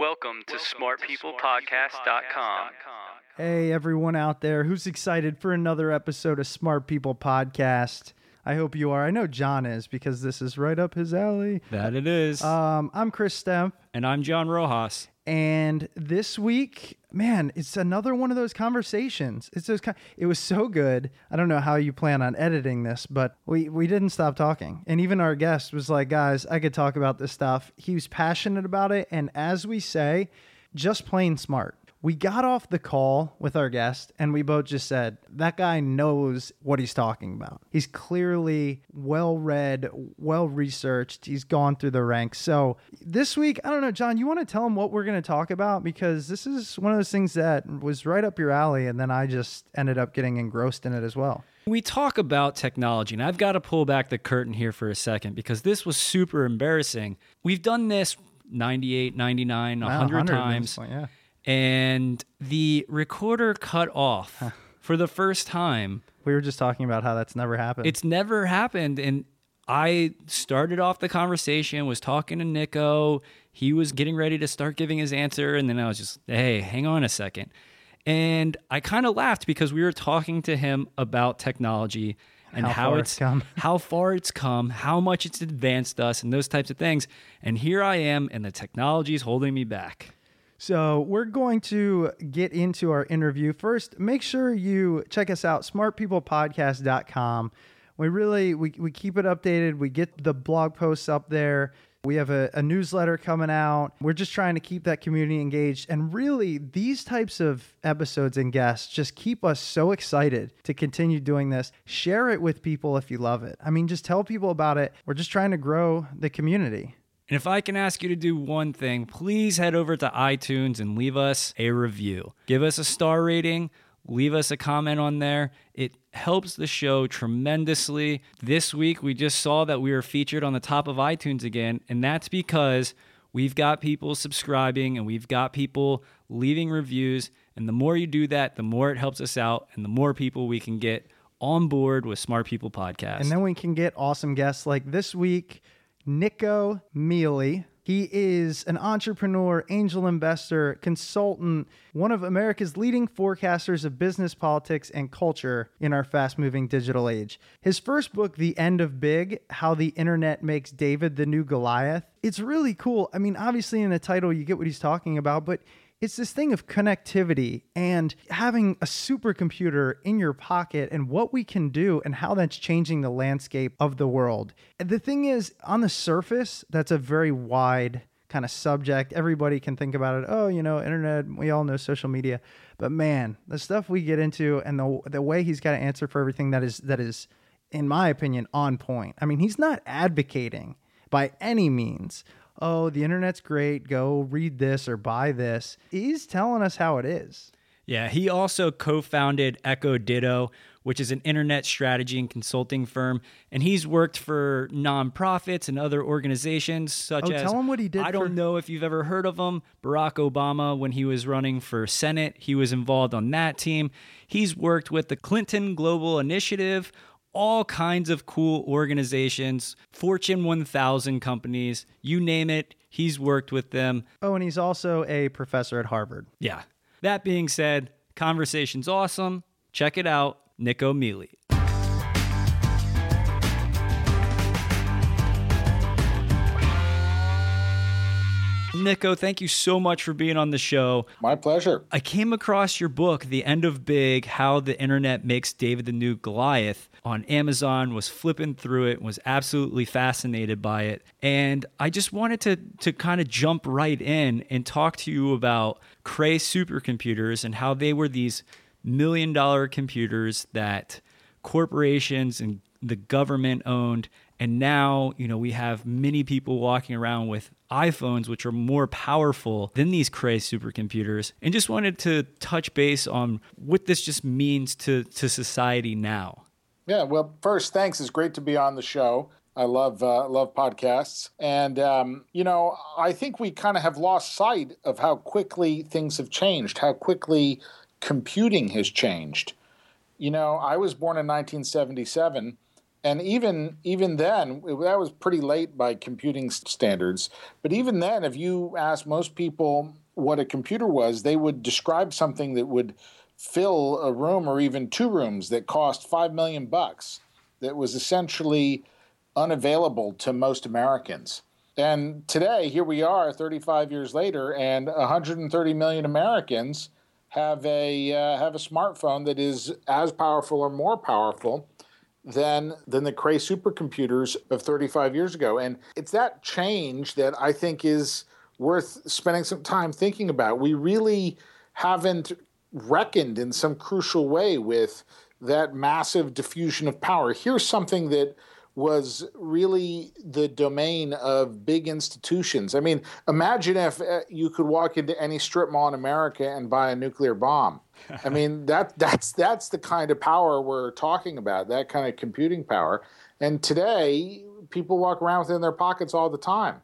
Welcome to smartpeoplepodcast.com. Hey, everyone out there who's excited for another episode of Smart People Podcast. I hope you are. I know John is because this is right up his alley. That it is. Um, I'm Chris Stemp, and I'm John Rojas. And this week, man, it's another one of those conversations. It's those. It was so good. I don't know how you plan on editing this, but we we didn't stop talking. And even our guest was like, "Guys, I could talk about this stuff." He was passionate about it, and as we say, just plain smart. We got off the call with our guest and we both just said, that guy knows what he's talking about. He's clearly well read, well researched. He's gone through the ranks. So this week, I don't know, John, you want to tell him what we're going to talk about? Because this is one of those things that was right up your alley. And then I just ended up getting engrossed in it as well. We talk about technology, and I've got to pull back the curtain here for a second because this was super embarrassing. We've done this 98, 99, 100 Wow, 100 times, point, yeah. And the recorder cut off for the first time. We were just talking about how that's never happened. It's never happened. And I started off the conversation, was talking to Nicco. He was getting ready to start giving his answer. And then I was just, hey, hang on a second. And I kind of laughed because we were talking to him about technology and How how, far it's it's come. how far it's come, how much it's advanced us, and those types of things. And here I am, and the technology is holding me back. So we're going to get into our interview. First, make sure you check us out, smartpeoplepodcast.com. We really we, we keep it updated. We get the blog posts up there. We have a, a newsletter coming out. We're just trying to keep that community engaged. And really, these types of episodes and guests just keep us so excited to continue doing this. Share it with people if you love it. I mean, just tell people about it. We're just trying to grow the community. And if I can ask you to do one thing, please head over to iTunes and leave us a review. Give us a star rating, leave us a comment on there. It helps the show tremendously. This week, we just saw that we were featured on the top of iTunes again, and that's because we've got people subscribing and we've got people leaving reviews. And the more you do that, the more it helps us out, and the more people we can get on board with Smart People Podcast. And then we can get awesome guests like this week, Nicco Mele. He is an entrepreneur, angel investor, consultant, one of America's leading forecasters of business, politics, and culture in our fast moving digital age. His first book, The End of Big How the Internet Makes David the New Goliath, it's really cool. I mean, obviously, in the title, you get what he's talking about, but it's this thing of connectivity and having a supercomputer in your pocket and what we can do and how that's changing the landscape of the world. The thing is, on the surface, that's a very wide kind of subject. Everybody can think about it. Oh, you know, internet, we all know social media. But man, the stuff we get into and the the way he's got to answer for everything that is that is in my opinion on point. I mean, he's not advocating by any means oh, the internet's great, go read this or buy this. He's telling us how it is. Yeah, he also co founded EchoDitto, which is an internet strategy and consulting firm. And he's worked for nonprofits and other organizations such oh, as. Tell him what he did. I don't know if you've ever heard of him. Barack Obama, when he was running for Senate, he was involved on that team. He's worked with the Clinton Global Initiative, all kinds of cool organizations, Fortune 1000 companies, you name it, he's worked with them. Oh, and he's also a professor at Harvard. Yeah. That being said, conversation's awesome. Check it out, Nicco Mele. Nicco, thank you so much for being on the show. My pleasure. I came across your book, The End of Big How the Internet Makes David the New Goliath, on Amazon, was flipping through it, was absolutely fascinated by it. And I just wanted to, to kind of jump right in and talk to you about Cray supercomputers and how they were these million dollar computers that corporations and the government owned and now, you know, we have many people walking around with iPhones, which are more powerful than these Cray supercomputers. And just wanted to touch base on what this just means to, to society now. Yeah, well, first, thanks. It's great to be on the show. I love uh, love podcasts, and um, you know, I think we kind of have lost sight of how quickly things have changed, how quickly computing has changed. You know, I was born in 1977 and even even then that was pretty late by computing standards. But even then if you ask most people what a computer was they would describe something that would fill a room or even two rooms that cost 5 million bucks that was essentially unavailable to most Americans. And today here we are 35 years later and 130 million Americans have a uh, have a smartphone that is as powerful or more powerful than than the Cray supercomputers of 35 years ago. And it's that change that I think is worth spending some time thinking about. We really haven't reckoned in some crucial way with that massive diffusion of power. Here's something that was really the domain of big institutions. I mean, imagine if uh, you could walk into any strip mall in America and buy a nuclear bomb. I mean, that that's that's the kind of power we're talking about, that kind of computing power. And today, people walk around with it in their pockets all the time.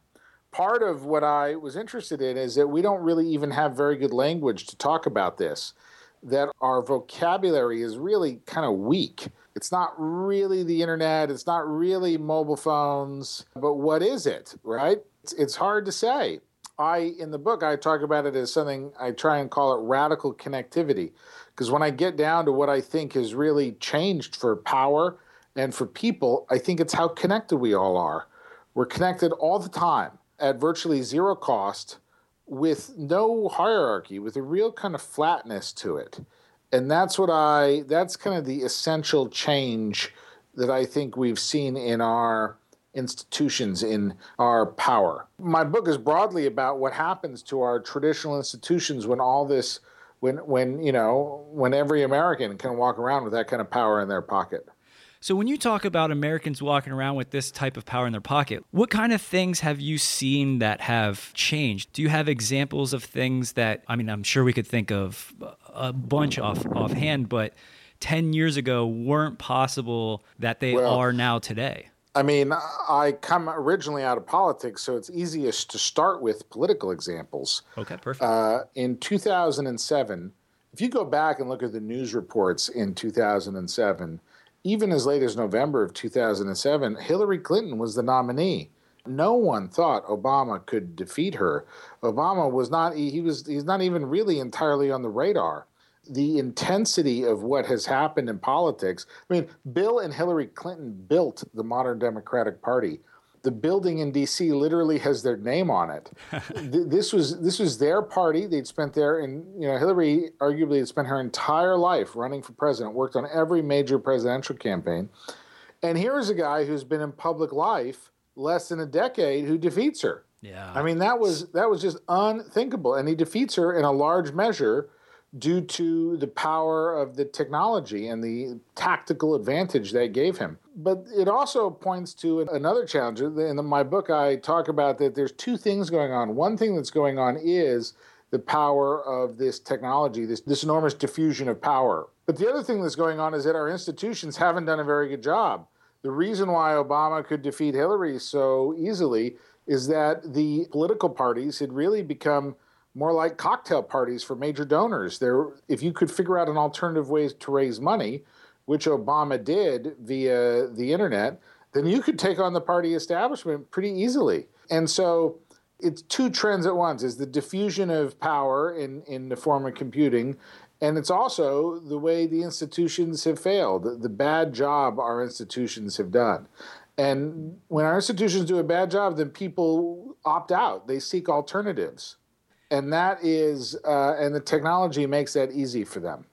Part of what I was interested in is that we don't really even have very good language to talk about this. That our vocabulary is really kind of weak it's not really the internet. It's not really mobile phones. But what is it, right? It's, it's hard to say. I, in the book, I talk about it as something, I try and call it radical connectivity. Because when I get down to what I think has really changed for power and for people, I think it's how connected we all are. We're connected all the time at virtually zero cost with no hierarchy, with a real kind of flatness to it and that's what I that's kind of the essential change that I think we've seen in our institutions in our power. My book is broadly about what happens to our traditional institutions when all this when when you know when every American can walk around with that kind of power in their pocket. So, when you talk about Americans walking around with this type of power in their pocket, what kind of things have you seen that have changed? Do you have examples of things that, I mean, I'm sure we could think of a bunch off offhand, but 10 years ago weren't possible that they well, are now today? I mean, I come originally out of politics, so it's easiest to start with political examples. Okay, perfect. Uh, in 2007, if you go back and look at the news reports in 2007, even as late as November of 2007, Hillary Clinton was the nominee. No one thought Obama could defeat her. Obama was not he was he's not even really entirely on the radar. The intensity of what has happened in politics. I mean, Bill and Hillary Clinton built the modern Democratic Party the building in D.C. literally has their name on it. this was this was their party. They'd spent their and you know Hillary arguably had spent her entire life running for president, worked on every major presidential campaign, and here's a guy who's been in public life less than a decade who defeats her. Yeah, I mean that was that was just unthinkable, and he defeats her in a large measure due to the power of the technology and the tactical advantage that gave him. But it also points to another challenge. In my book, I talk about that there's two things going on. One thing that's going on is the power of this technology, this, this enormous diffusion of power. But the other thing that's going on is that our institutions haven't done a very good job. The reason why Obama could defeat Hillary so easily is that the political parties had really become more like cocktail parties for major donors. There, if you could figure out an alternative way to raise money, which Obama did via the internet, then you could take on the party establishment pretty easily. And so it's two trends at once is the diffusion of power in, in the form of computing and it's also the way the institutions have failed the bad job our institutions have done. And when our institutions do a bad job then people opt out. They seek alternatives. And that is uh, and the technology makes that easy for them.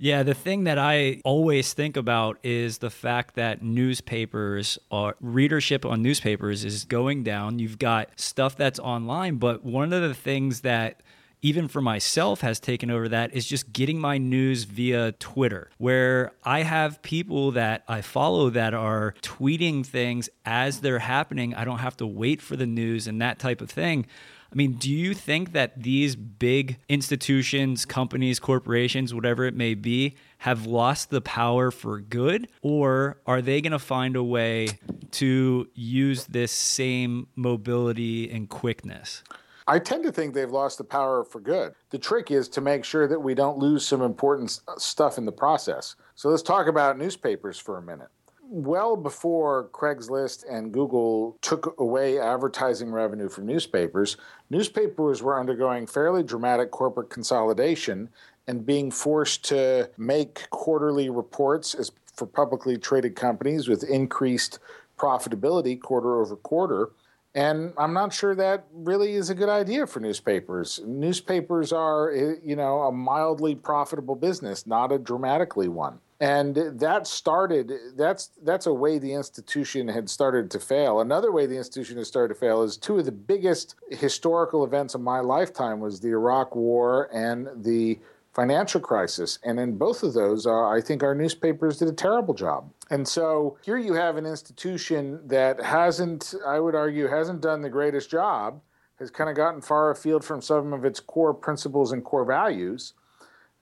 Yeah, the thing that I always think about is the fact that newspapers or readership on newspapers is going down. You've got stuff that's online, but one of the things that even for myself has taken over that is just getting my news via Twitter, where I have people that I follow that are tweeting things as they're happening. I don't have to wait for the news and that type of thing. I mean, do you think that these big institutions, companies, corporations, whatever it may be, have lost the power for good? Or are they going to find a way to use this same mobility and quickness? I tend to think they've lost the power for good. The trick is to make sure that we don't lose some important uh, stuff in the process. So let's talk about newspapers for a minute well before Craigslist and Google took away advertising revenue from newspapers, newspapers were undergoing fairly dramatic corporate consolidation and being forced to make quarterly reports as for publicly traded companies with increased profitability quarter over quarter. And I'm not sure that really is a good idea for newspapers. Newspapers are, eh, you know, a mildly profitable business, not a dramatically one and that started that's that's a way the institution had started to fail another way the institution has started to fail is two of the biggest historical events of my lifetime was the iraq war and the financial crisis and in both of those uh, i think our newspapers did a terrible job and so here you have an institution that hasn't i would argue hasn't done the greatest job has kind of gotten far afield from some of its core principles and core values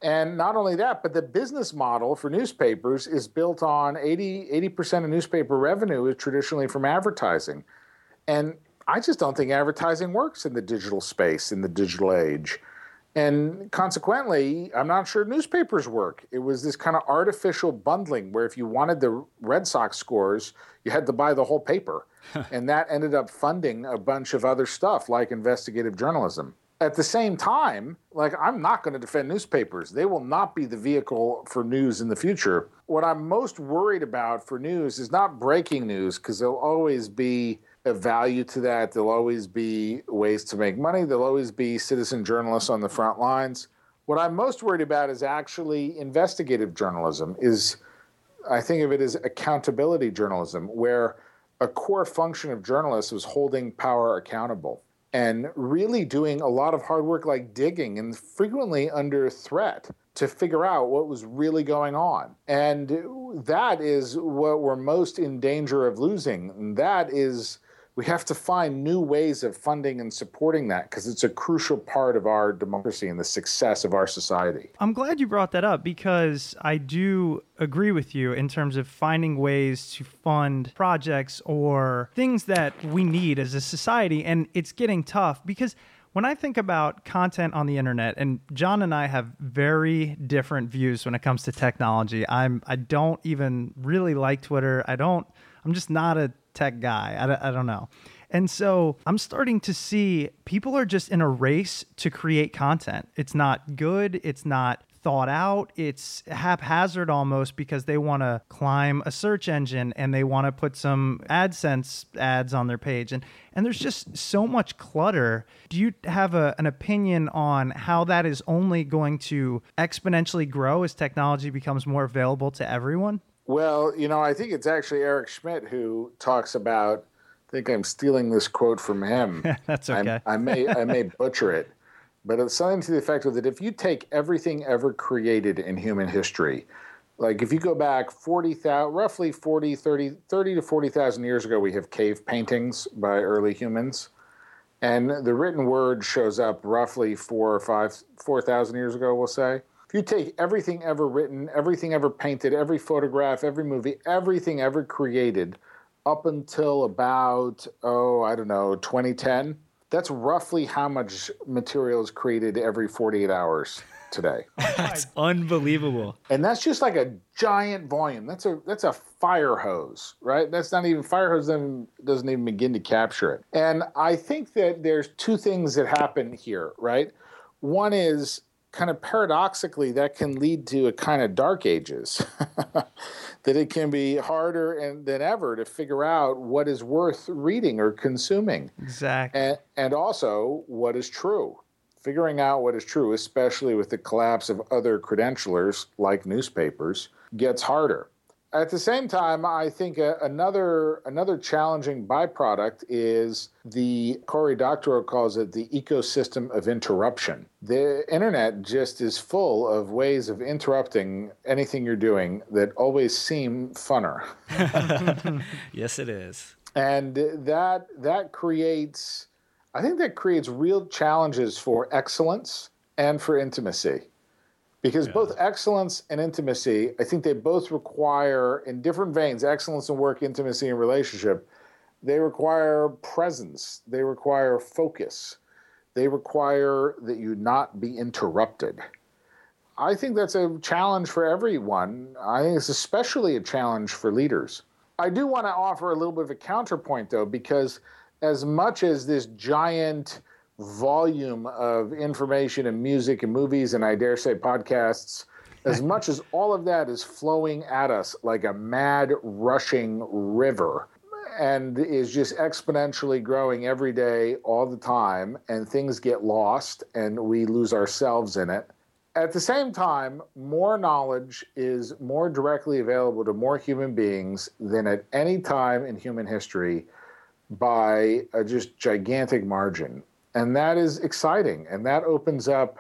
and not only that, but the business model for newspapers is built on 80, 80% of newspaper revenue is traditionally from advertising. And I just don't think advertising works in the digital space, in the digital age. And consequently, I'm not sure newspapers work. It was this kind of artificial bundling where if you wanted the Red Sox scores, you had to buy the whole paper. and that ended up funding a bunch of other stuff like investigative journalism at the same time, like I'm not going to defend newspapers. They will not be the vehicle for news in the future. What I'm most worried about for news is not breaking news because there'll always be a value to that. There'll always be ways to make money. There'll always be citizen journalists on the front lines. What I'm most worried about is actually investigative journalism. Is I think of it as accountability journalism, where a core function of journalists was holding power accountable and really doing a lot of hard work like digging and frequently under threat to figure out what was really going on. And that is what we're most in danger of losing. That is we have to find new ways of funding and supporting that because it's a crucial part of our democracy and the success of our society. I'm glad you brought that up because I do agree with you in terms of finding ways to fund projects or things that we need as a society. And it's getting tough because when I think about content on the internet, and John and I have very different views when it comes to technology. I'm I don't even really like Twitter. I don't. I'm just not a tech guy. I, I don't know. And so I'm starting to see people are just in a race to create content. It's not good, it's not thought out, it's haphazard almost because they want to climb a search engine and they want to put some AdSense ads on their page. And and there's just so much clutter. Do you have a, an opinion on how that is only going to exponentially grow as technology becomes more available to everyone? Well, you know, I think it's actually Eric Schmidt who talks about. I think I'm stealing this quote from him. That's okay. I, I may I may butcher it, but it's something to the effect of that if you take everything ever created in human history, like if you go back 40,000, roughly 40, 30, 30 to 40,000 years ago, we have cave paintings by early humans. And the written word shows up roughly four or five, 4,000 years ago, we'll say. If you take everything ever written, everything ever painted, every photograph, every movie, everything ever created up until about, oh, I don't know, 2010, that's roughly how much material is created every 48 hours today. That's unbelievable. And that's just like a giant volume. That's a that's a fire hose, right? That's not even fire hose doesn't, doesn't even begin to capture it. And I think that there's two things that happen here, right? One is kind of paradoxically that can lead to a kind of dark ages. That it can be harder and, than ever to figure out what is worth reading or consuming. Exactly. and, and also what is true. Figuring out what is true especially with the collapse of other credentialers like newspapers gets harder at the same time, I think a, another another challenging byproduct is the Cory Doctorow calls it the ecosystem of interruption. The internet just is full of ways of interrupting anything you're doing that always seem funner. yes, it is. And that that creates I think that creates real challenges for excellence and for intimacy because yeah. both excellence and intimacy i think they both require in different veins excellence in work intimacy and relationship they require presence. They require focus. They require that you not be interrupted. I think that's a challenge for everyone. I think it's especially a challenge for leaders. I do want to offer a little bit of a counterpoint though because as much as this giant volume of information and music and movies and I dare say podcasts, as much as all of that is flowing at us like a mad rushing river and is just exponentially growing every day all the time and things get lost and we lose ourselves in it. At the same time, more knowledge is more directly available to more human beings than at any time in human history by a just gigantic margin and that is exciting and that opens up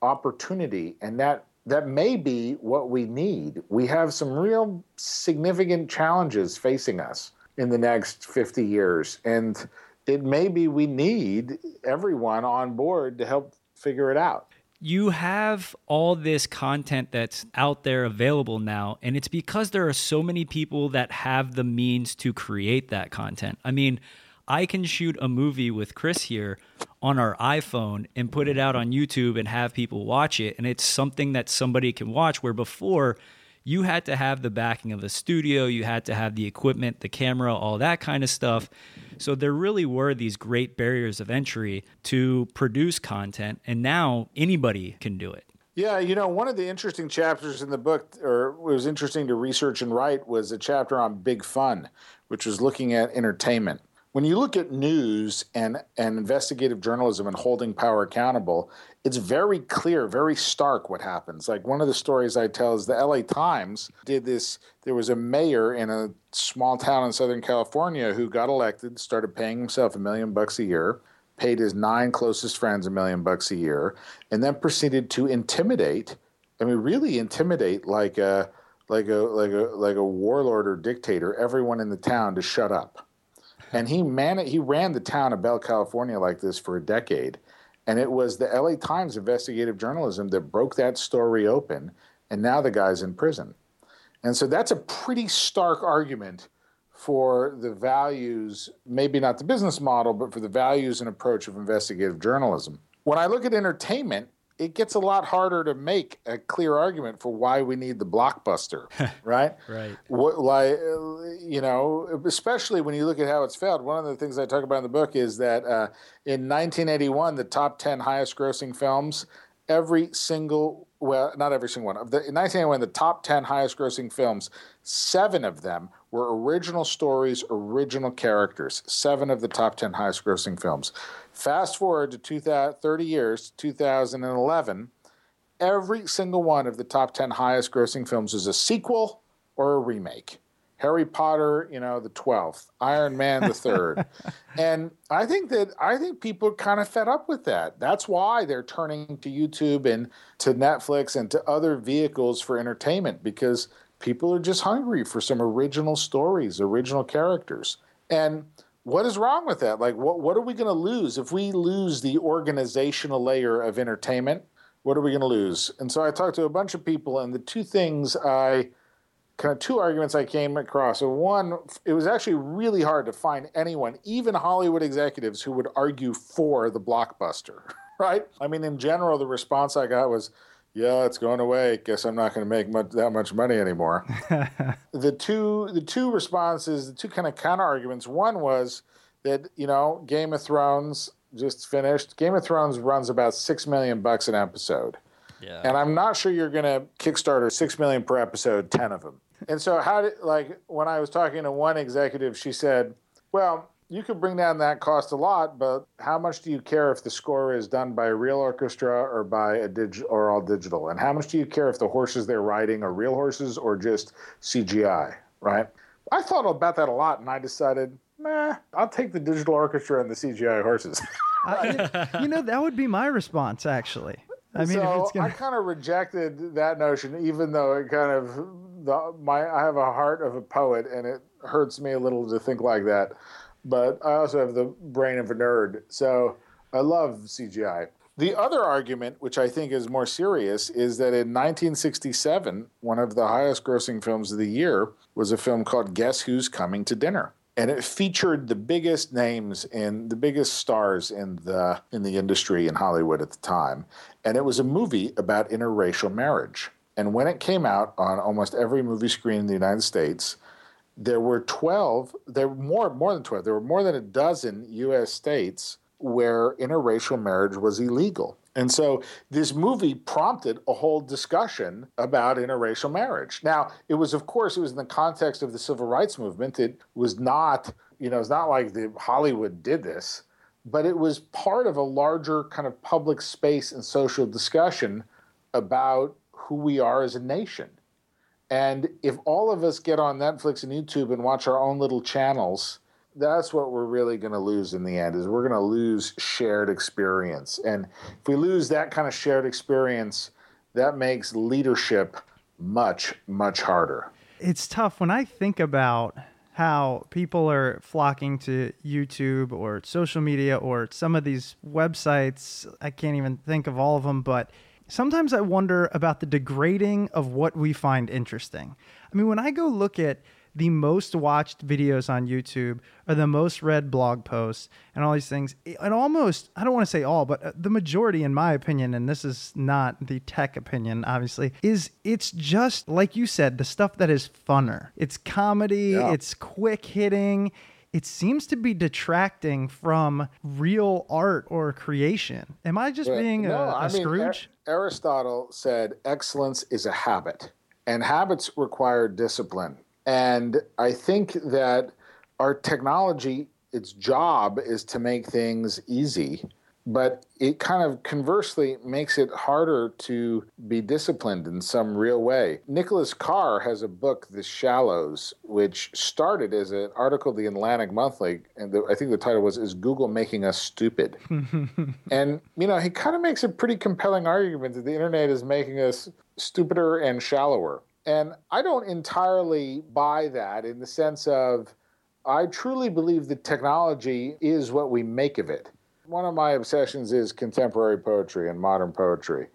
opportunity and that that may be what we need we have some real significant challenges facing us in the next 50 years and it may be we need everyone on board to help figure it out you have all this content that's out there available now, and it's because there are so many people that have the means to create that content. I mean, I can shoot a movie with Chris here on our iPhone and put it out on YouTube and have people watch it. And it's something that somebody can watch where before you had to have the backing of the studio, you had to have the equipment, the camera, all that kind of stuff. So there really were these great barriers of entry to produce content. And now anybody can do it. Yeah, you know, one of the interesting chapters in the book, or it was interesting to research and write, was a chapter on big fun, which was looking at entertainment when you look at news and, and investigative journalism and holding power accountable, it's very clear, very stark what happens. Like one of the stories I tell is the LA Times did this. There was a mayor in a small town in Southern California who got elected, started paying himself a million bucks a year, paid his nine closest friends a million bucks a year, and then proceeded to intimidate. I mean, really intimidate like a like a like a like a warlord or dictator everyone in the town to shut up and he man he ran the town of Bell, California like this for a decade. And it was the LA Times investigative journalism that broke that story open. And now the guy's in prison. And so that's a pretty stark argument for the values, maybe not the business model, but for the values and approach of investigative journalism. When I look at entertainment, it gets a lot harder to make a clear argument for why we need the blockbuster, right? Right. What, like, uh, you know, especially when you look at how it's failed. One of the things I talk about in the book is that uh, in 1981, the top 10 highest grossing films, every single, well, not every single one, of the, in 1981, the top 10 highest grossing films, seven of them were original stories, original characters. Seven of the top 10 highest grossing films. Fast forward to 2000, 30 years, 2011, every single one of the top 10 highest grossing films is a sequel or a remake. Harry Potter, you know, the 12th, Iron Man the 3rd. and I think that I think people are kind of fed up with that. That's why they're turning to YouTube and to Netflix and to other vehicles for entertainment because people are just hungry for some original stories, original characters. And what is wrong with that? Like, what, what are we going to lose? If we lose the organizational layer of entertainment, what are we going to lose? And so I talked to a bunch of people, and the two things I kind of two arguments I came across. So one, it was actually really hard to find anyone, even Hollywood executives, who would argue for the blockbuster, right? I mean, in general, the response I got was, yeah, it's going away. Guess I'm not going to make much, that much money anymore. the two the two responses, the two kind of counter arguments. One was that you know Game of Thrones just finished. Game of Thrones runs about six million bucks an episode. Yeah. And I'm not sure you're going to Kickstarter six million per episode, ten of them. And so how did like when I was talking to one executive, she said, "Well, you could bring down that cost a lot, but how much do you care if the score is done by a real orchestra or by a dig or all digital? And how much do you care if the horses they're riding are real horses or just CGI? Right? I thought about that a lot, and I decided, nah, I'll take the digital orchestra and the CGI horses. Uh, I, you know, that would be my response, actually. I mean, so if it's gonna... I kind of rejected that notion, even though it kind of the, my I have a heart of a poet, and it hurts me a little to think like that. But I also have the brain of a nerd, so I love CGI. The other argument, which I think is more serious, is that in 1967, one of the highest grossing films of the year was a film called Guess Who's Coming to Dinner and it featured the biggest names and the biggest stars in the in the industry in Hollywood at the time. And it was a movie about interracial marriage. And when it came out on almost every movie screen in the United States, there were 12, there were more more than 12. There were more than a dozen US states where interracial marriage was illegal. And so this movie prompted a whole discussion about interracial marriage. Now, it was, of course, it was in the context of the civil rights movement. It was not, you know, it's not like the Hollywood did this, but it was part of a larger kind of public space and social discussion about who we are as a nation. And if all of us get on Netflix and YouTube and watch our own little channels, that's what we're really going to lose in the end is we're going to lose shared experience. And if we lose that kind of shared experience that makes leadership much much harder. It's tough. When i think about how people are flocking to youtube or social media or some of these websites i can't even think of all of them but sometimes i wonder about the degrading of what we find interesting i mean when i go look at the most watched videos on YouTube or the most read blog posts and all these things. And almost, I don't want to say all, but uh, the majority, in my opinion, and this is not the tech opinion, obviously, is it's just, like you said, the stuff that is funner. It's comedy, yeah. it's quick hitting. It seems to be detracting from real art or creation. Am I just being no, a, a I mean, Scrooge? Aristotle said excellence is a habit, and habits require discipline. And I think that our technology, its job is to make things easy, but it kind of conversely makes it harder to be disciplined in some real way. Nicholas Carr has a book, The Shallows, which started as an article in the Atlantic Monthly, and the, I think the title was "Is Google Making Us Stupid?" and you know, he kind of makes a pretty compelling argument that the internet is making us stupider and shallower. And I don't entirely buy that in the sense of I truly believe that technology is what we make of it. One of my obsessions is contemporary poetry and modern poetry.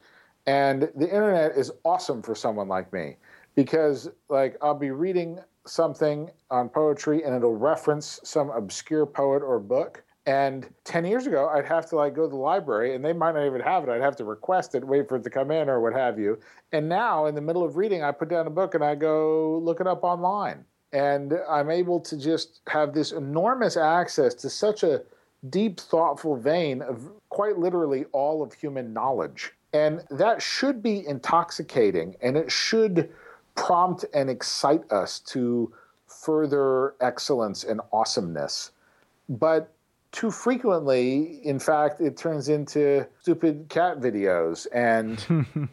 And the internet is awesome for someone like me because like I'll be reading something on poetry and it'll reference some obscure poet or book And 10 years ago, I'd have to like go to the library and they might not even have it. I'd have to request it, wait for it to come in or what have you. And now, in the middle of reading, I put down a book and I go look it up online. And I'm able to just have this enormous access to such a deep, thoughtful vein of quite literally all of human knowledge. And that should be intoxicating and it should prompt and excite us to further excellence and awesomeness. But too frequently, in fact, it turns into stupid cat videos and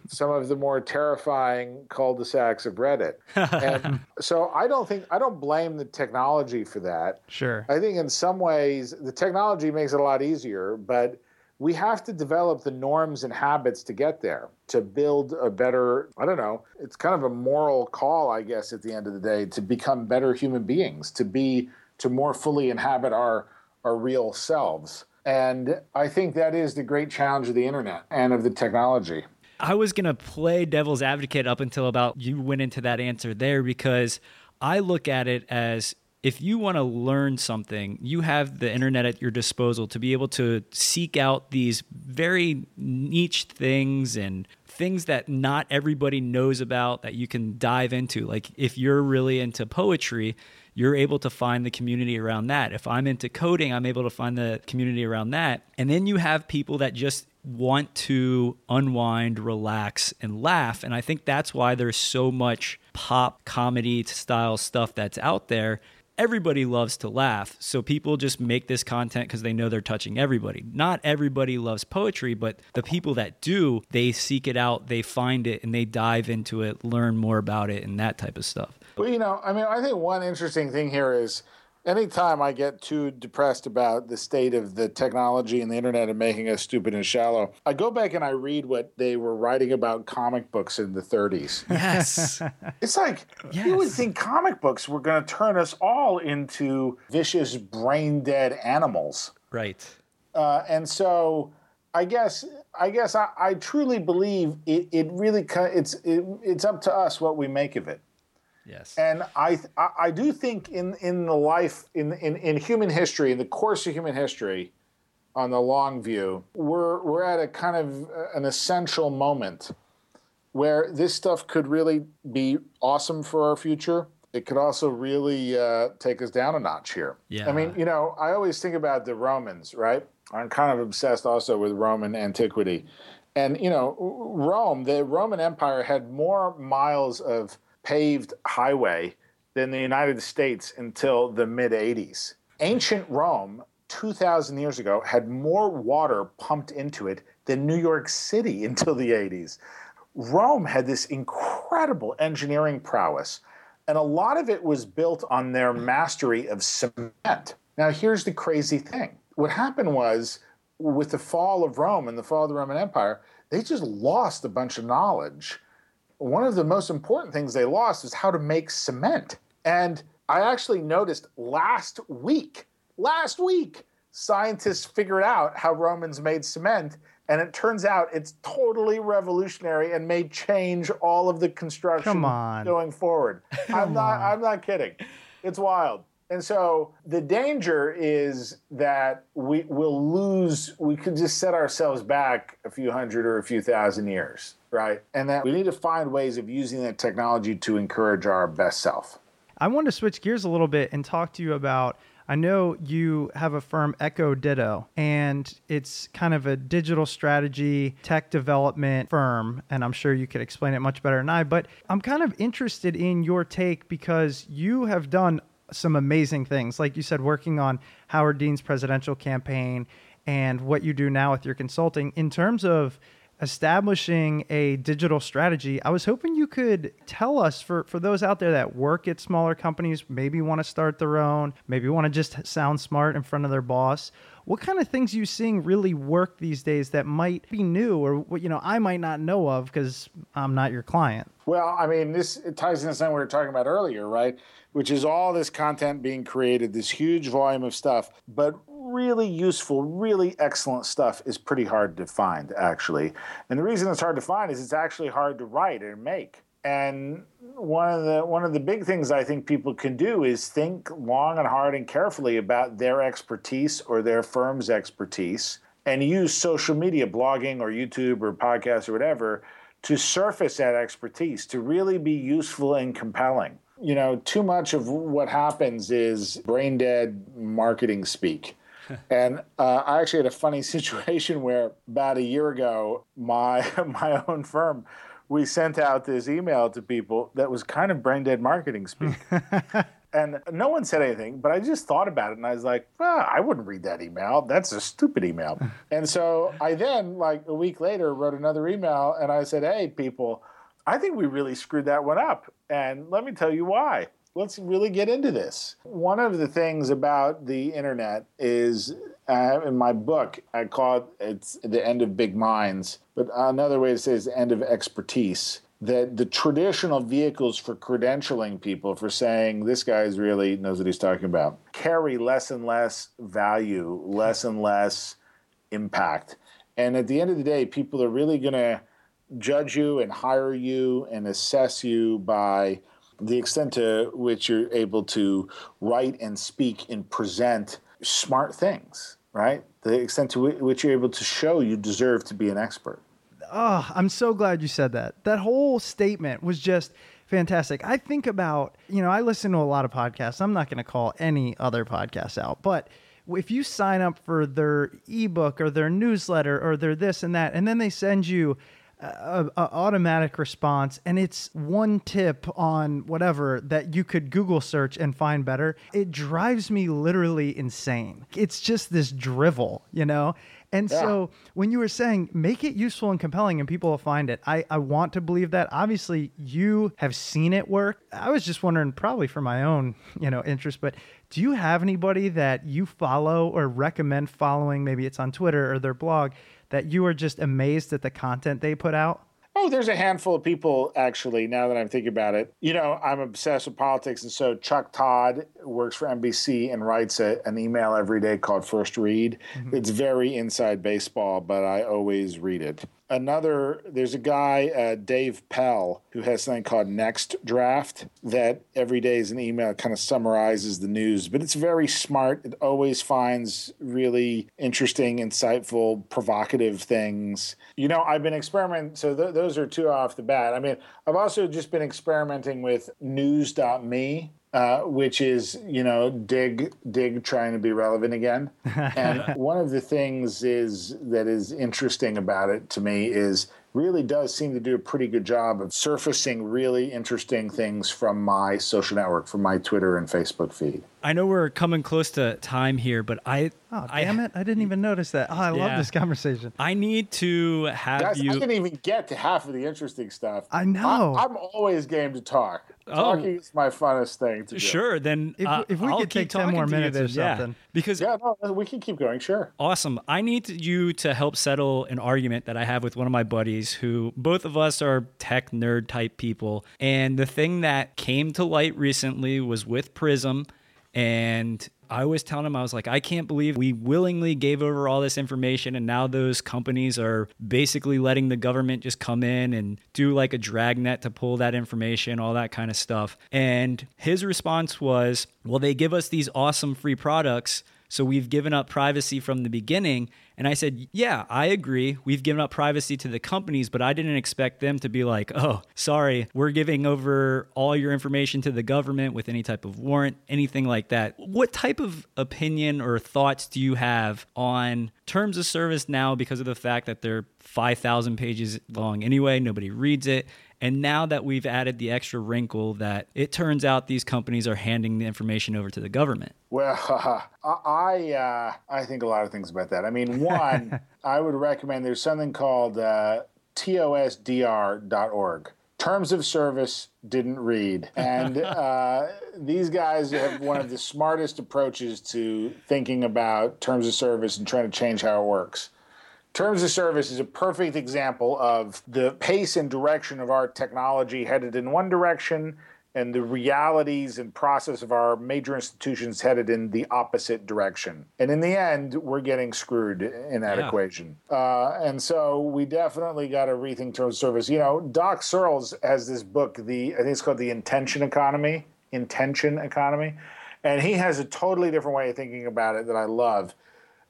some of the more terrifying cul-de-sacs of Reddit. And so I don't think I don't blame the technology for that. Sure. I think in some ways the technology makes it a lot easier, but we have to develop the norms and habits to get there to build a better i don't know it's kind of a moral call i guess at the end of the day to become better human beings to be to more fully inhabit our our real selves and i think that is the great challenge of the internet and of the technology I was going to play devil's advocate up until about you went into that answer there because I look at it as if you want to learn something, you have the internet at your disposal to be able to seek out these very niche things and things that not everybody knows about that you can dive into. Like if you're really into poetry, you're able to find the community around that. If I'm into coding, I'm able to find the community around that. And then you have people that just want to unwind, relax, and laugh. And I think that's why there's so much pop comedy style stuff that's out there everybody loves to laugh. So people just make this content because they know they're touching everybody. Not everybody loves poetry, but the people that do, they seek it out, they find it, and they dive into it, learn more about it, and that type of stuff. Well, you know, I mean, I think one interesting thing here is anytime I get too depressed about the state of the technology and the internet and making us stupid and shallow, I go back and I read what they were writing about comic books in the 30s. Yes. it's like you would think comic books were going to turn us all into vicious, brain dead animals. Right. Uh, and so I guess I guess I, I truly believe it, it really it's it, it's up to us what we make of it. Yes. And I, I do think in, in the life, in, in, in human history, in the course of human history, on the long view, we're, we're at a kind of uh, an essential moment where this stuff could really be awesome for our future. It could also really uh, take us down a notch here. Yeah. I mean, you know, I always think about the Romans, right? I'm kind of obsessed also with Roman antiquity. And, you know, Rome, the Roman Empire had more miles of paved highway than the United States until the mid 80s. Ancient Rome, 2,000 years ago, had more water pumped into it than New York City until the 80s. Rome had this incredible engineering prowess, and a lot of it was built on their mastery of cement. Now, here's the crazy thing what happened was, with the fall of Rome and the fall of the Roman Empire, they just lost a bunch of knowledge one of the most important things they lost is how to make cement. And I actually noticed last week, last week, scientists figured out how Romans made cement. And it turns out it's totally revolutionary and may change all of the construction Come on. going forward. I'm not I'm not kidding. It's wild. And so the danger is that we will lose, we could just set ourselves back a few hundred or a few thousand years, right? And that we need to find ways of using that technology to encourage our best self. I want to switch gears a little bit and talk to you about. I know you have a firm, EchoDitto, and it's kind of a digital strategy, tech development firm. And I'm sure you could explain it much better than I, but I'm kind of interested in your take because you have done some amazing things. Like you said, working on Howard Dean's presidential campaign and what you do now with your consulting in terms of establishing a digital strategy. I was hoping you could tell us for, for those out there that work at smaller companies, maybe want to start their own, maybe want to just sound smart in front of their boss. What kind of things you seeing really work these days that might be new or what you know I might not know of because I'm not your client? Well, I mean, this ties into something we were talking about earlier, right? Which is all this content being created, this huge volume of stuff, but really useful, really excellent stuff is pretty hard to find, actually. And the reason it's hard to find is it's actually hard to write and make. And one of the one of the big things I think people can do is think long and hard and carefully about their expertise or their firm's expertise and use social media, blogging or YouTube or podcasts or whatever, to surface that expertise, to really be useful and compelling. You know, too much of what happens is brain dead marketing speak. and uh, I actually had a funny situation where about a year ago, my my own firm, we sent out this email to people that was kind of brain dead marketing speak. and no one said anything, but I just thought about it and I was like, ah, I wouldn't read that email. That's a stupid email. and so I then, like a week later, wrote another email and I said, hey, people, I think we really screwed that one up. And let me tell you why. Let's really get into this. One of the things about the internet is uh, in my book, I call it it's the end of big minds, but another way to say it is the end of expertise that the traditional vehicles for credentialing people for saying this guy really knows what he's talking about carry less and less value, less and less impact. And at the end of the day, people are really going to judge you and hire you and assess you by the extent to which you're able to write and speak and present smart things, right? The extent to which you're able to show you deserve to be an expert. Oh, I'm so glad you said that. That whole statement was just fantastic. I think about, you know, I listen to a lot of podcasts. I'm not going to call any other podcasts out, but if you sign up for their ebook or their newsletter or their this and that, and then they send you a, a, automatic response and it's one tip on whatever that you could google search and find better it drives me literally insane it's just this drivel you know and yeah. so when you were saying make it useful and compelling and people will find it, I, I want to believe that. Obviously, you have seen it work. I was just wondering, probably for my own, you know, interest, but do you have anybody that you follow or recommend following? Maybe it's on Twitter or their blog that you are just amazed at the content they put out? Oh, there's a handful of people actually. Now that I'm thinking about it, you know, I'm obsessed with politics, and so Chuck Todd works for NBC and writes a, an email every day called First Read. Mm-hmm. It's very inside baseball, but I always read it another there's a guy uh, dave pell who has something called next draft that every day is an email kind of summarizes the news but it's very smart. It always finds really interesting insightful provocative things. You know i've been experimenting so th- those are two off the bat. I mean i've also just been experimenting with news.me uh, which is you know Digg Digg trying to be relevant again and one of the things is that is interesting about it to me is really does seem to do a pretty good job of surfacing really interesting things from my social network, from my Twitter and Facebook feed. I know we're coming close to time here, but I oh damn I, it, I didn't even notice that. Oh, I yeah. love this conversation. I need to have Guys, you. I didn't even get to half of the interesting stuff. I know. I, am always game to talk. Talking oh, is my funnest thing to do. Sure, then if, uh, if we I'll could take ten more minutes or something, yeah, because yeah, no, we can keep going. Sure. Awesome. I need you to help settle an argument that I have with one of my buddies, who both of us are tech nerd type people, and the thing that came to light recently was with Prism and I was telling him, I was like, I can't believe we willingly gave over all this information. And now those companies are basically letting the government just come in and do like a dragnet to pull that information, all that kind of stuff. And his response was, well, they give us these awesome free products. So we've given up privacy from the beginning. And I said, Yeah, I agree. We've given up privacy to the companies, but I didn't expect them to be like, Oh, sorry, we're giving over all your information to the government with any type of warrant, anything like that. What type of opinion or thoughts do you have on terms of service now because of the fact that they're 5,000 pages long anyway? Nobody reads it. And now that we've added the extra wrinkle that it turns out these companies are handing the information over to the government. Well, I uh, I think a lot of things about that. I mean, one, I would recommend there's something called uh, tosdr.org. Terms of service didn't read, and uh, these guys have one of the smartest approaches to thinking about terms of service and trying to change how it works. Terms of service is a perfect example of the pace and direction of our technology headed in one direction and the realities and process of our major institutions headed in the opposite direction. And in the end, we're getting screwed in that Yeah. equation. Uh, and so we definitely got to rethink terms of service. You know, Doc Searls has this book, the I think it's called The Intention Economy. Intention Economy. And he has a totally different way of thinking about it that I love.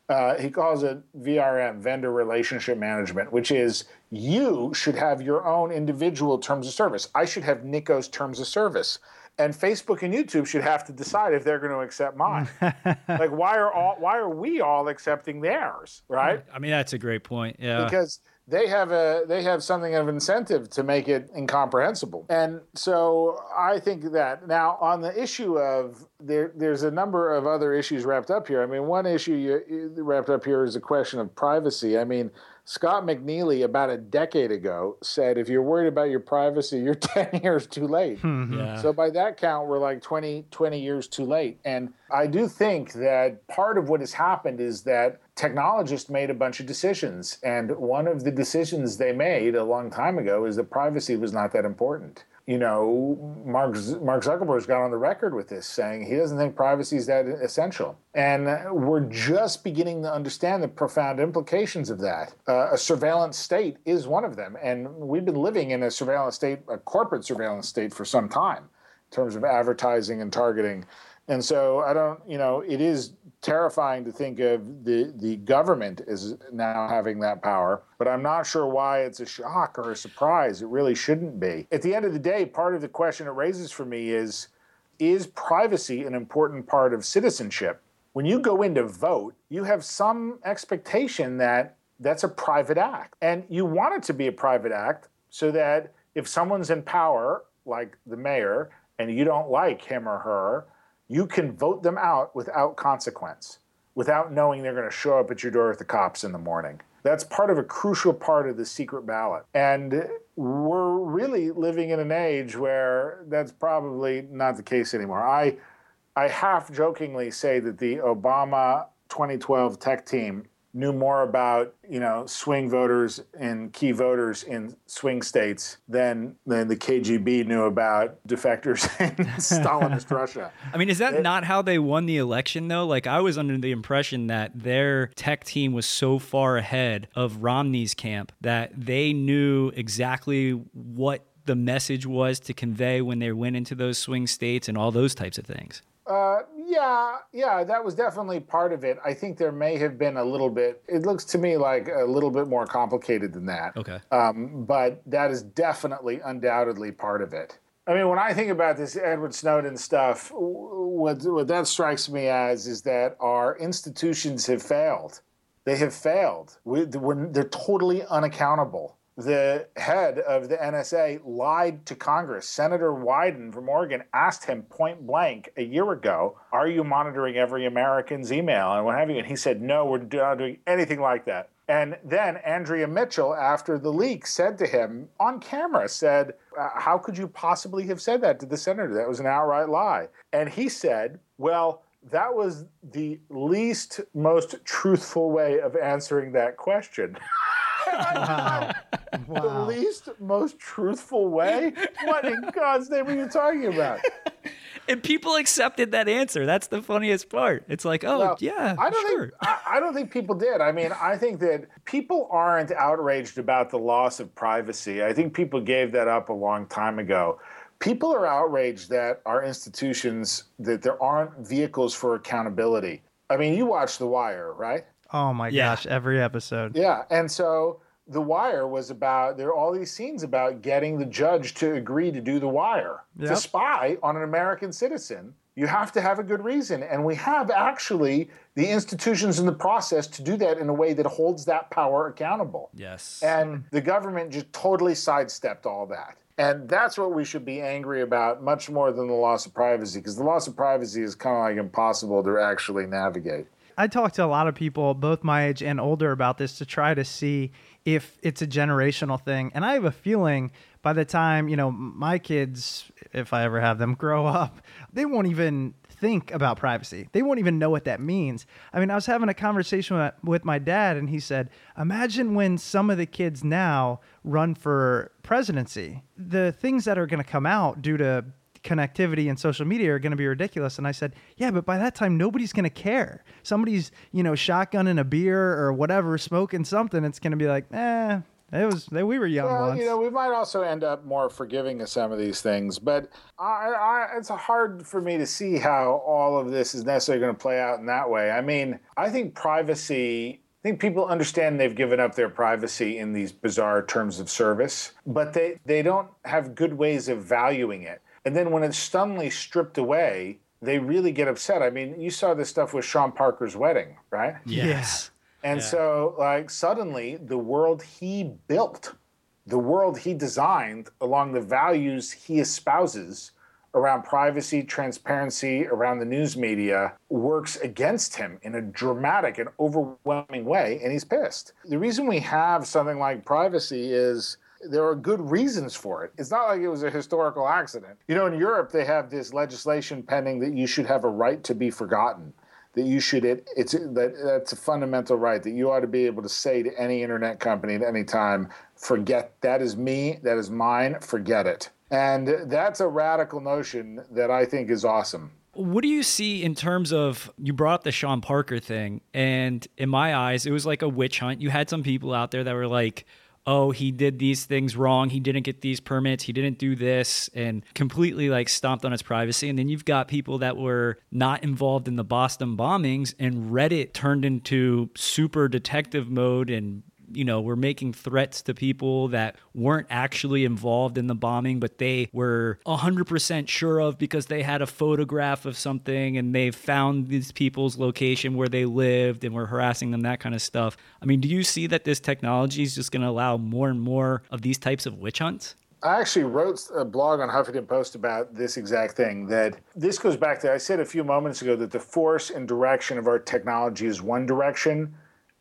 Uh, he calls it VRM, vendor relationship management, which is you should have your own individual terms of service. I should have Nicco's terms of service. And Facebook and YouTube should have to decide if they're going to accept mine. like, why are all? Why are we all accepting theirs? Right? I mean, that's a great point. Yeah. because they have a they have something of incentive to make it incomprehensible. And so i think that now on the issue of there there's a number of other issues wrapped up here. I mean one issue you, you wrapped up here is the question of privacy. I mean Scott McNealy about a decade ago said if you're worried about your privacy you're 10 years too late mm-hmm. yeah. so by that count, we're like 20, 20 years too late. And I do think that part of what has happened is that technologists made a bunch of decisions. And one of the decisions they made a long time ago is that privacy was not that important. You know, Mark, Z- Mark Zuckerberg's got on the record with this, saying he doesn't think privacy is that essential. And we're just beginning to understand the profound implications of that. Uh, a surveillance state is one of them. And we've been living in a surveillance state, a corporate surveillance state, for some time in terms of advertising and targeting. And so I don't, you know, it is terrifying to think of the the government as now having that power, but I'm not sure why it's a shock or a surprise. It really shouldn't be. At the end of the day, part of the question it raises for me is is privacy an important part of citizenship? When you go in to vote, you have some expectation that that's a private act. And you want it to be a private act so that if someone's in power, like the mayor, and you don't like him or her, you can vote them out without consequence, without knowing they're going to show up at your door with the cops in the morning. That's part of a crucial part of the secret ballot. And we're really living in an age where that's probably not the case anymore. I, I half jokingly say that the Obama 2012 tech team knew more about you know swing voters and key voters in swing states than than the KGB knew about defectors in Stalinist Russia. I mean, is that not how they won the election, though? Like, I was under the impression that their tech team was so far ahead of Romney's camp that they knew exactly what the message was to convey when they went into those swing states and all those types of things. Uh, yeah, yeah, that was definitely part of it. I think there may have been a little bit. It looks to me like a little bit more complicated than that. Okay. Um, but that is definitely, undoubtedly part of it. I mean, when I think about this Edward Snowden stuff, what what that strikes me as is that our institutions have failed. They have failed. We, they're totally unaccountable. The head of the NSA lied to Congress. Senator Wyden from Oregon asked him point blank a year ago, Are you monitoring every American's email and what have you? And he said, No, we're not doing anything like that. And then Andrea Mitchell, after the leak, said to him on camera, said, "Uh, How could you possibly have said that to the senator? That was an outright lie. And he said, Well, that was the least, most truthful way of answering that question. Wow. The least, most truthful way? What in God's name are you talking about? And people accepted that answer. That's the funniest part. It's like, oh, Well, yeah, I don't sure. think I, I don't think people did. I mean, I think that people aren't outraged about the loss of privacy. I think people gave that up a long time ago. People are outraged that our institutions that there aren't vehicles for accountability. I mean, you watch The Wire, right? Oh my Yeah. gosh, every episode. Yeah, and so The Wire was about there are all these scenes about getting the judge to agree to do The Wire to spy on an American citizen. You have to have a good reason, and we have actually the institutions in the process to do that in a way that holds that power accountable. Yes. And the government just totally sidestepped all that. And that's what we should be angry about much more than the loss of privacy, because the loss of privacy is kind of like impossible to actually navigate. I talk to a lot of people, both my age and older, about this to try to see if it's a generational thing. And I have a feeling by the time, you know, my kids, if I ever have them grow up, they won't even think about privacy. They won't even know what that means. I mean, I was having a conversation with, my dad, and he said, Imagine when some of the kids now run for presidency, the things that are going to come out due to connectivity and social media are going to be ridiculous. And I said, yeah, but by that time, nobody's going to care. Somebody's, you know, shotgunning a beer or whatever, smoking something. It's going to be like, eh, it was, we were young well, once. you know, we might also end up more forgiving of some of these things, but I, I, it's hard for me to see how all of this is necessarily going to play out in that way. I mean, I think privacy I think people understand they've given up their privacy in these bizarre terms of service, but they, they don't have good ways of valuing it. And then when it's suddenly stripped away, they really get upset. I mean, you saw this stuff with Sean Parker's wedding, right? Yes. And Yeah. so, like, suddenly the world he built, the world he designed along the values he espouses around privacy, transparency, around the news media works against him in a dramatic and overwhelming way, and he's pissed. The reason we have something like privacy is there are good reasons for it. It's not like it was a historical accident. You know, in Europe, they have this legislation pending that you should have a right to be forgotten that you should it, it's that that's a fundamental right that you ought to be able to say to any internet company at any time forget that is me that is mine forget it and that's a radical notion that i think is awesome What do you see in terms of you brought up the Sean Parker thing, and in my eyes, it was like a witch hunt. You had some people out there that were like, "Oh, he did these things wrong. He didn't get these permits. He didn't do this," and completely like stomped on his privacy. And then you've got people that were not involved in the Boston bombings, and Reddit turned into super detective mode and you know, were making threats to people that weren't actually involved in the bombing, but they were 100% sure of because they had a photograph of something and they found these people's location where they lived and were harassing them, that kind of stuff. I mean, do you see that this technology is just going to allow more and more of these types of witch hunts? I actually wrote a blog on Huffington Post about this exact thing. That this goes back to I said a few moments ago that the force and direction of our technology is one direction,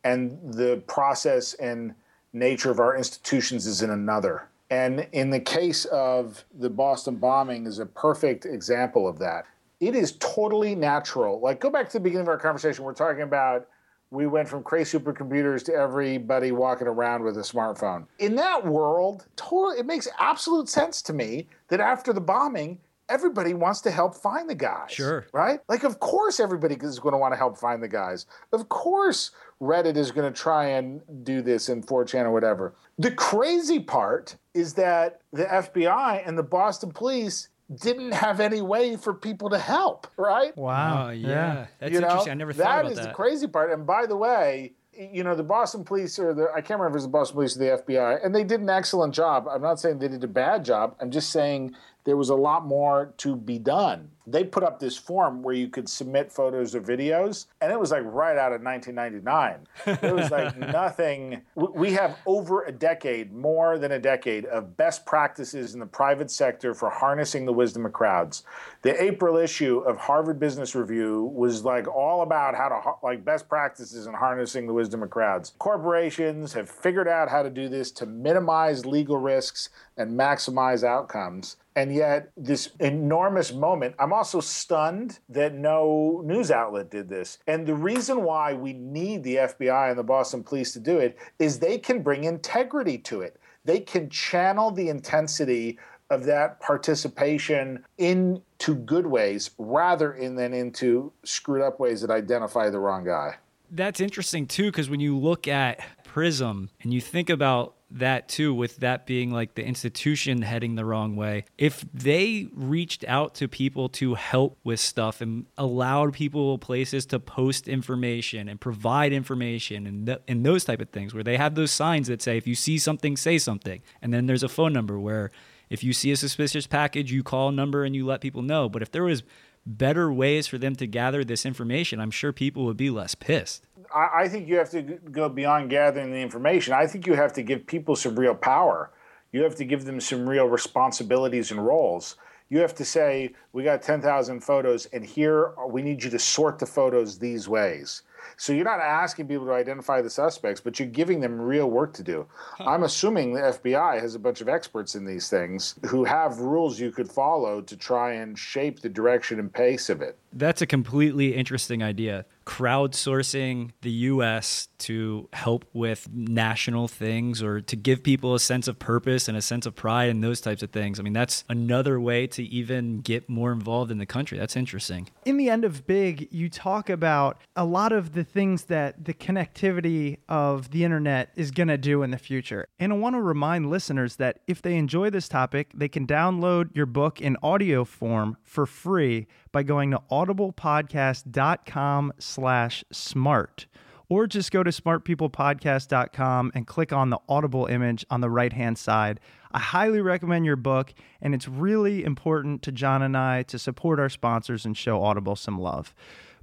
and the process and nature of our institutions is in another. And in the case of the Boston bombing, is a perfect example of that. It is totally natural. Like go back to the beginning of our conversation. We're talking about we went from crazy supercomputers to everybody walking around with a smartphone. In that world, totally, it makes absolute sense to me that after the bombing, everybody wants to help find the guys. Sure. Right? Like, of course, everybody is going to want to help find the guys. Of course, Reddit is going to try and do this in 4chan or whatever. The crazy part is that the FBI and the Boston police didn't have any way for people to help, right? Wow. Oh, yeah. That's You know, interesting. I never thought that about is that. the crazy part. And by the way, you know, the Boston police or the I can't remember if it was the Boston police or the FBI, and they did an excellent job. I'm not saying they did a bad job. I'm just saying there was a lot more to be done. They put up this form where you could submit photos or videos, and it was like right out of 1999. It was like nothing. we- have over a decade, more than a decade, of best practices in the private sector for harnessing the wisdom of crowds. The April issue of Harvard Business Review was like all about how to like best practices in harnessing the wisdom of crowds. Corporations have figured out how to do this to minimize legal risks and maximize outcomes. And yet, this enormous moment, I'm also stunned that no news outlet did this. And the reason why we need the FBI and the Boston police to do it is they can bring integrity to it. They can channel the intensity of that participation into good ways rather than into screwed up ways that identify the wrong guy. That's interesting too, because when you look at Prism and you think about that too, with that being like the institution heading the wrong way, if they reached out to people to help with stuff and allowed people places to post information and provide information and, th- and those type of things, where they have those signs that say, if you see something, say something. And then there's a phone number where if you see a suspicious package, you call a number and you let people know. But if there was better ways for them to gather this information, I'm sure people would be less pissed. I, I think you have to go beyond gathering the information. I think you have to give people some real power. You have to give them some real responsibilities and roles. You have to say, we got 10,000 photos, and here we need you to sort the photos these ways. So you're not asking people to identify the suspects, but you're giving them real work to do. I'm assuming the FBI has a bunch of experts in these things who have rules you could follow to try and shape the direction and pace of it. That's a completely interesting idea. crowdsourcing the US to help with national things or to give people a sense of purpose and a sense of pride and those types of things. I mean, that's another way to even get more involved in the country. That's interesting. In the end of Big, you talk about a lot of the things that the connectivity of the internet is going to do in the future. And I want to remind listeners that if they enjoy this topic, they can download your book in audio form for free by going to audiblepodcast.com slash smart or just go to smartpeoplepodcast.com and click on the audible image on the right hand side. I highly recommend your book, and it's really important to John and I to support our sponsors and show Audible some love.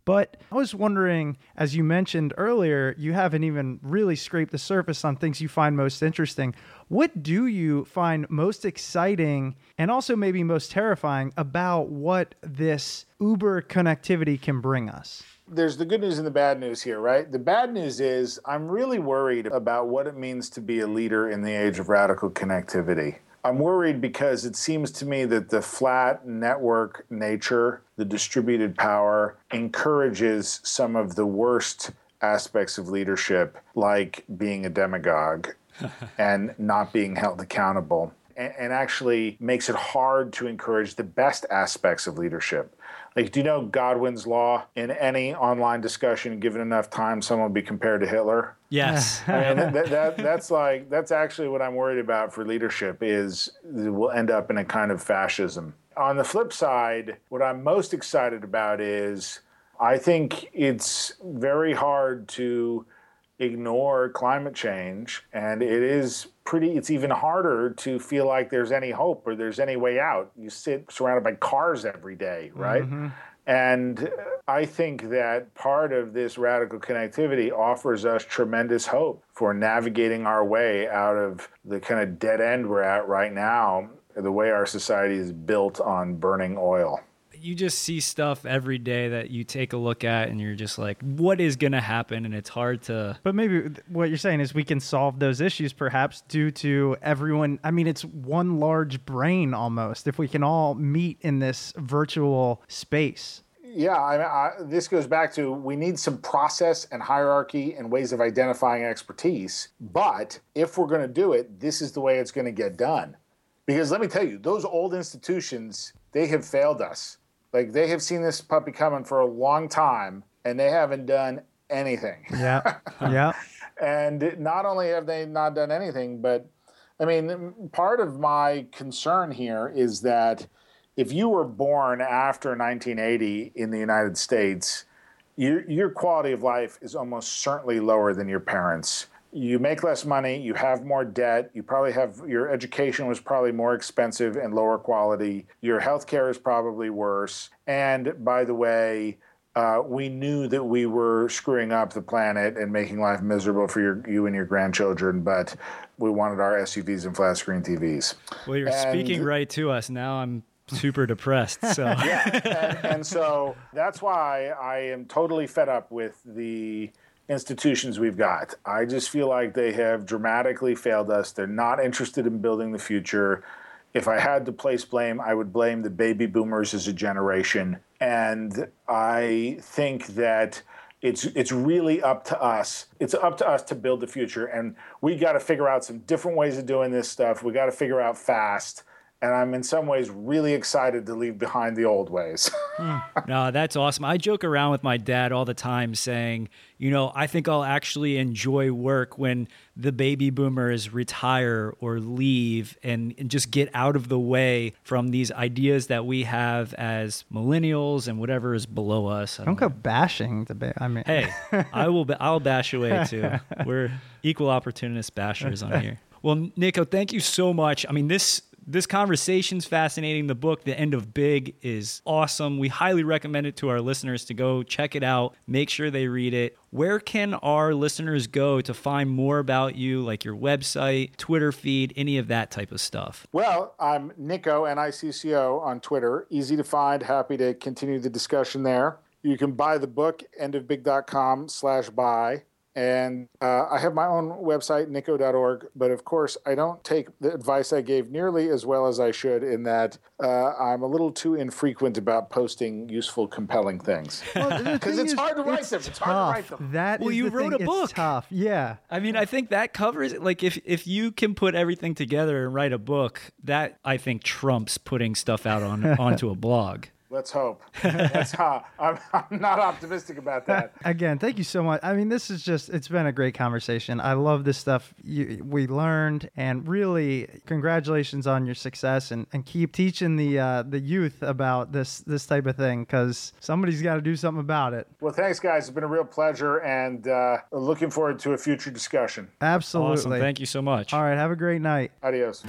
But I was wondering, as you mentioned earlier, you haven't even really scraped the surface on things you find most interesting. What do you find most exciting and also maybe most terrifying about what this Uber connectivity can bring us? There's the good news and the bad news here, right? The bad news is I'm really worried about what it means to be a leader in the age of radical connectivity. I'm worried because it seems to me that the flat network nature, the distributed power, encourages some of the worst aspects of leadership, like being a demagogue and not being held accountable, and, actually makes it hard to encourage the best aspects of leadership. Like, do you know Godwin's law? In any online discussion, given enough time, someone will be compared to Hitler. Yes, I mean, that, that, that's like that's actually what I'm worried about for leadership is we'll end up in a kind of fascism. On the flip side, what I'm most excited about is I think it's very hard to ignore climate change and it is pretty it's even harder to feel like there's any hope or there's any way out. You sit surrounded by cars every day right? Mm-hmm. and i think that part of this radical connectivity offers us tremendous hope for navigating our way out of the kind of dead end we're at right now the way our society is built on burning oil you just see stuff every day that you take a look at and you're just like what is going to happen and it's hard to but maybe what you're saying is we can solve those issues perhaps due to everyone i mean it's one large brain almost if we can all meet in this virtual space yeah, I, I, this goes back to we need some process and hierarchy and ways of identifying expertise. But if we're going to do it, this is the way it's going to get done. Because let me tell you, those old institutions, they have failed us. Like they have seen this puppy coming for a long time and they haven't done anything. Yeah. yeah. and not only have they not done anything, but I mean, part of my concern here is that if you were born after 1980 in the United States, your, your quality of life is almost certainly lower than your parents you make less money, you have more debt, you probably have your education was probably more expensive and lower quality, your health care is probably worse. And by the way, uh, we knew that we were screwing up the planet and making life miserable for your, you and your grandchildren, but we wanted our SUVs and flat screen TVs. Well, you're and, speaking right to us. Now I'm super depressed. So yeah, and, and so that's why I am totally fed up with the institutions we've got. I just feel like they have dramatically failed us. They're not interested in building the future. If I had to place blame, I would blame the baby boomers as a generation. And I think that it's it's really up to us. It's up to us to build the future, and we got to figure out some different ways of doing this stuff. We got to figure out fast and I'm in some ways really excited to leave behind the old ways. Hmm. no, that's awesome. I joke around with my dad all the time saying, you know, I think I'll actually enjoy work when the baby boomers retire or leave and, and just get out of the way from these ideas that we have as millennials and whatever is below us. I don't, don't go bashing the ba- I mean, hey, I will. I'll bash away too. We're equal opportunist bashers on here. Well, Nicco, thank you so much. I mean, this this conversation's fascinating. The book, The End of Big, is awesome. We highly recommend it to our listeners to go check it out. Make sure they read it. Where can our listeners go to find more about you, like your website, Twitter feed, any of that type of stuff? Well, I'm Nicco, N I C C O, on Twitter. Easy to find. Happy to continue the discussion there. You can buy the book, endofbig.com slash buy And uh, I have my own website, nicco.org. But of course, I don't take the advice I gave nearly as well as I should, in that uh, I'm a little too infrequent about posting useful, compelling things. Because it's hard to write them. It's hard to write them. That Well, is you the wrote thing. a book. It's tough. Yeah. I mean, I think that covers it. Like, if if you can put everything together and write a book, that I think trumps putting stuff out on onto a blog. Let's hope. That's how I'm, I'm not optimistic about that. Again, thank you so much. I mean, this is just, it's been a great conversation. I love this stuff you, we learned, and really, congratulations on your success and, and keep teaching the uh, the youth about this this type of thing because somebody's got to do something about it. Well, thanks, guys. It's been a real pleasure, and uh, looking forward to a future discussion. Absolutely. Awesome. Thank you so much. All right. Have a great night. Adios.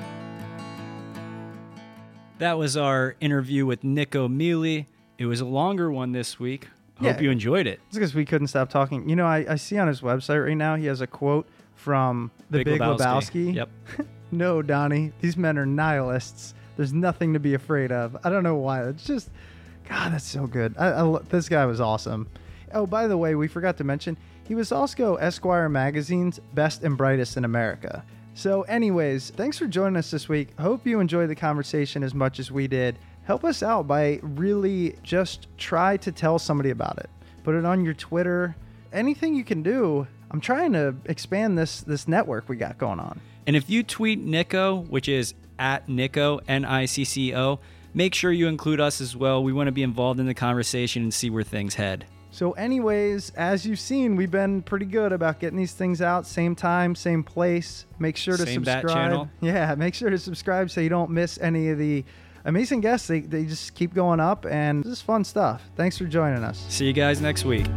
That was our interview with Nicco Mele. It was a longer one this week. Hope Yeah. you enjoyed it. It's because we couldn't stop talking. You know, I, I see on his website right now, he has a quote from the Big, Lebowski. Yep. No, Donnie, these men are nihilists. There's nothing to be afraid of. I don't know why. It's just, God, that's so good. I, I, this guy was awesome. Oh, by the way, we forgot to mention, he was also Esquire Magazine's Best and Brightest in America. So, anyways, thanks for joining us this week. Hope you enjoyed the conversation as much as we did. Help us out by really just try to tell somebody about it. Put it on your Twitter. Anything you can do. I'm trying to expand this this network we got going on. And if you tweet Nicco, which is at Nicco, N I C C O, make sure you include us as well. We want to be involved in the conversation and see where things head. So, anyways, as you've seen, we've been pretty good about getting these things out same time, same place. Make sure to Same subscribe. Yeah, make sure to subscribe so you don't miss any of the amazing guests. They, they just keep going up, and this is fun stuff. Thanks for joining us. See you guys next week.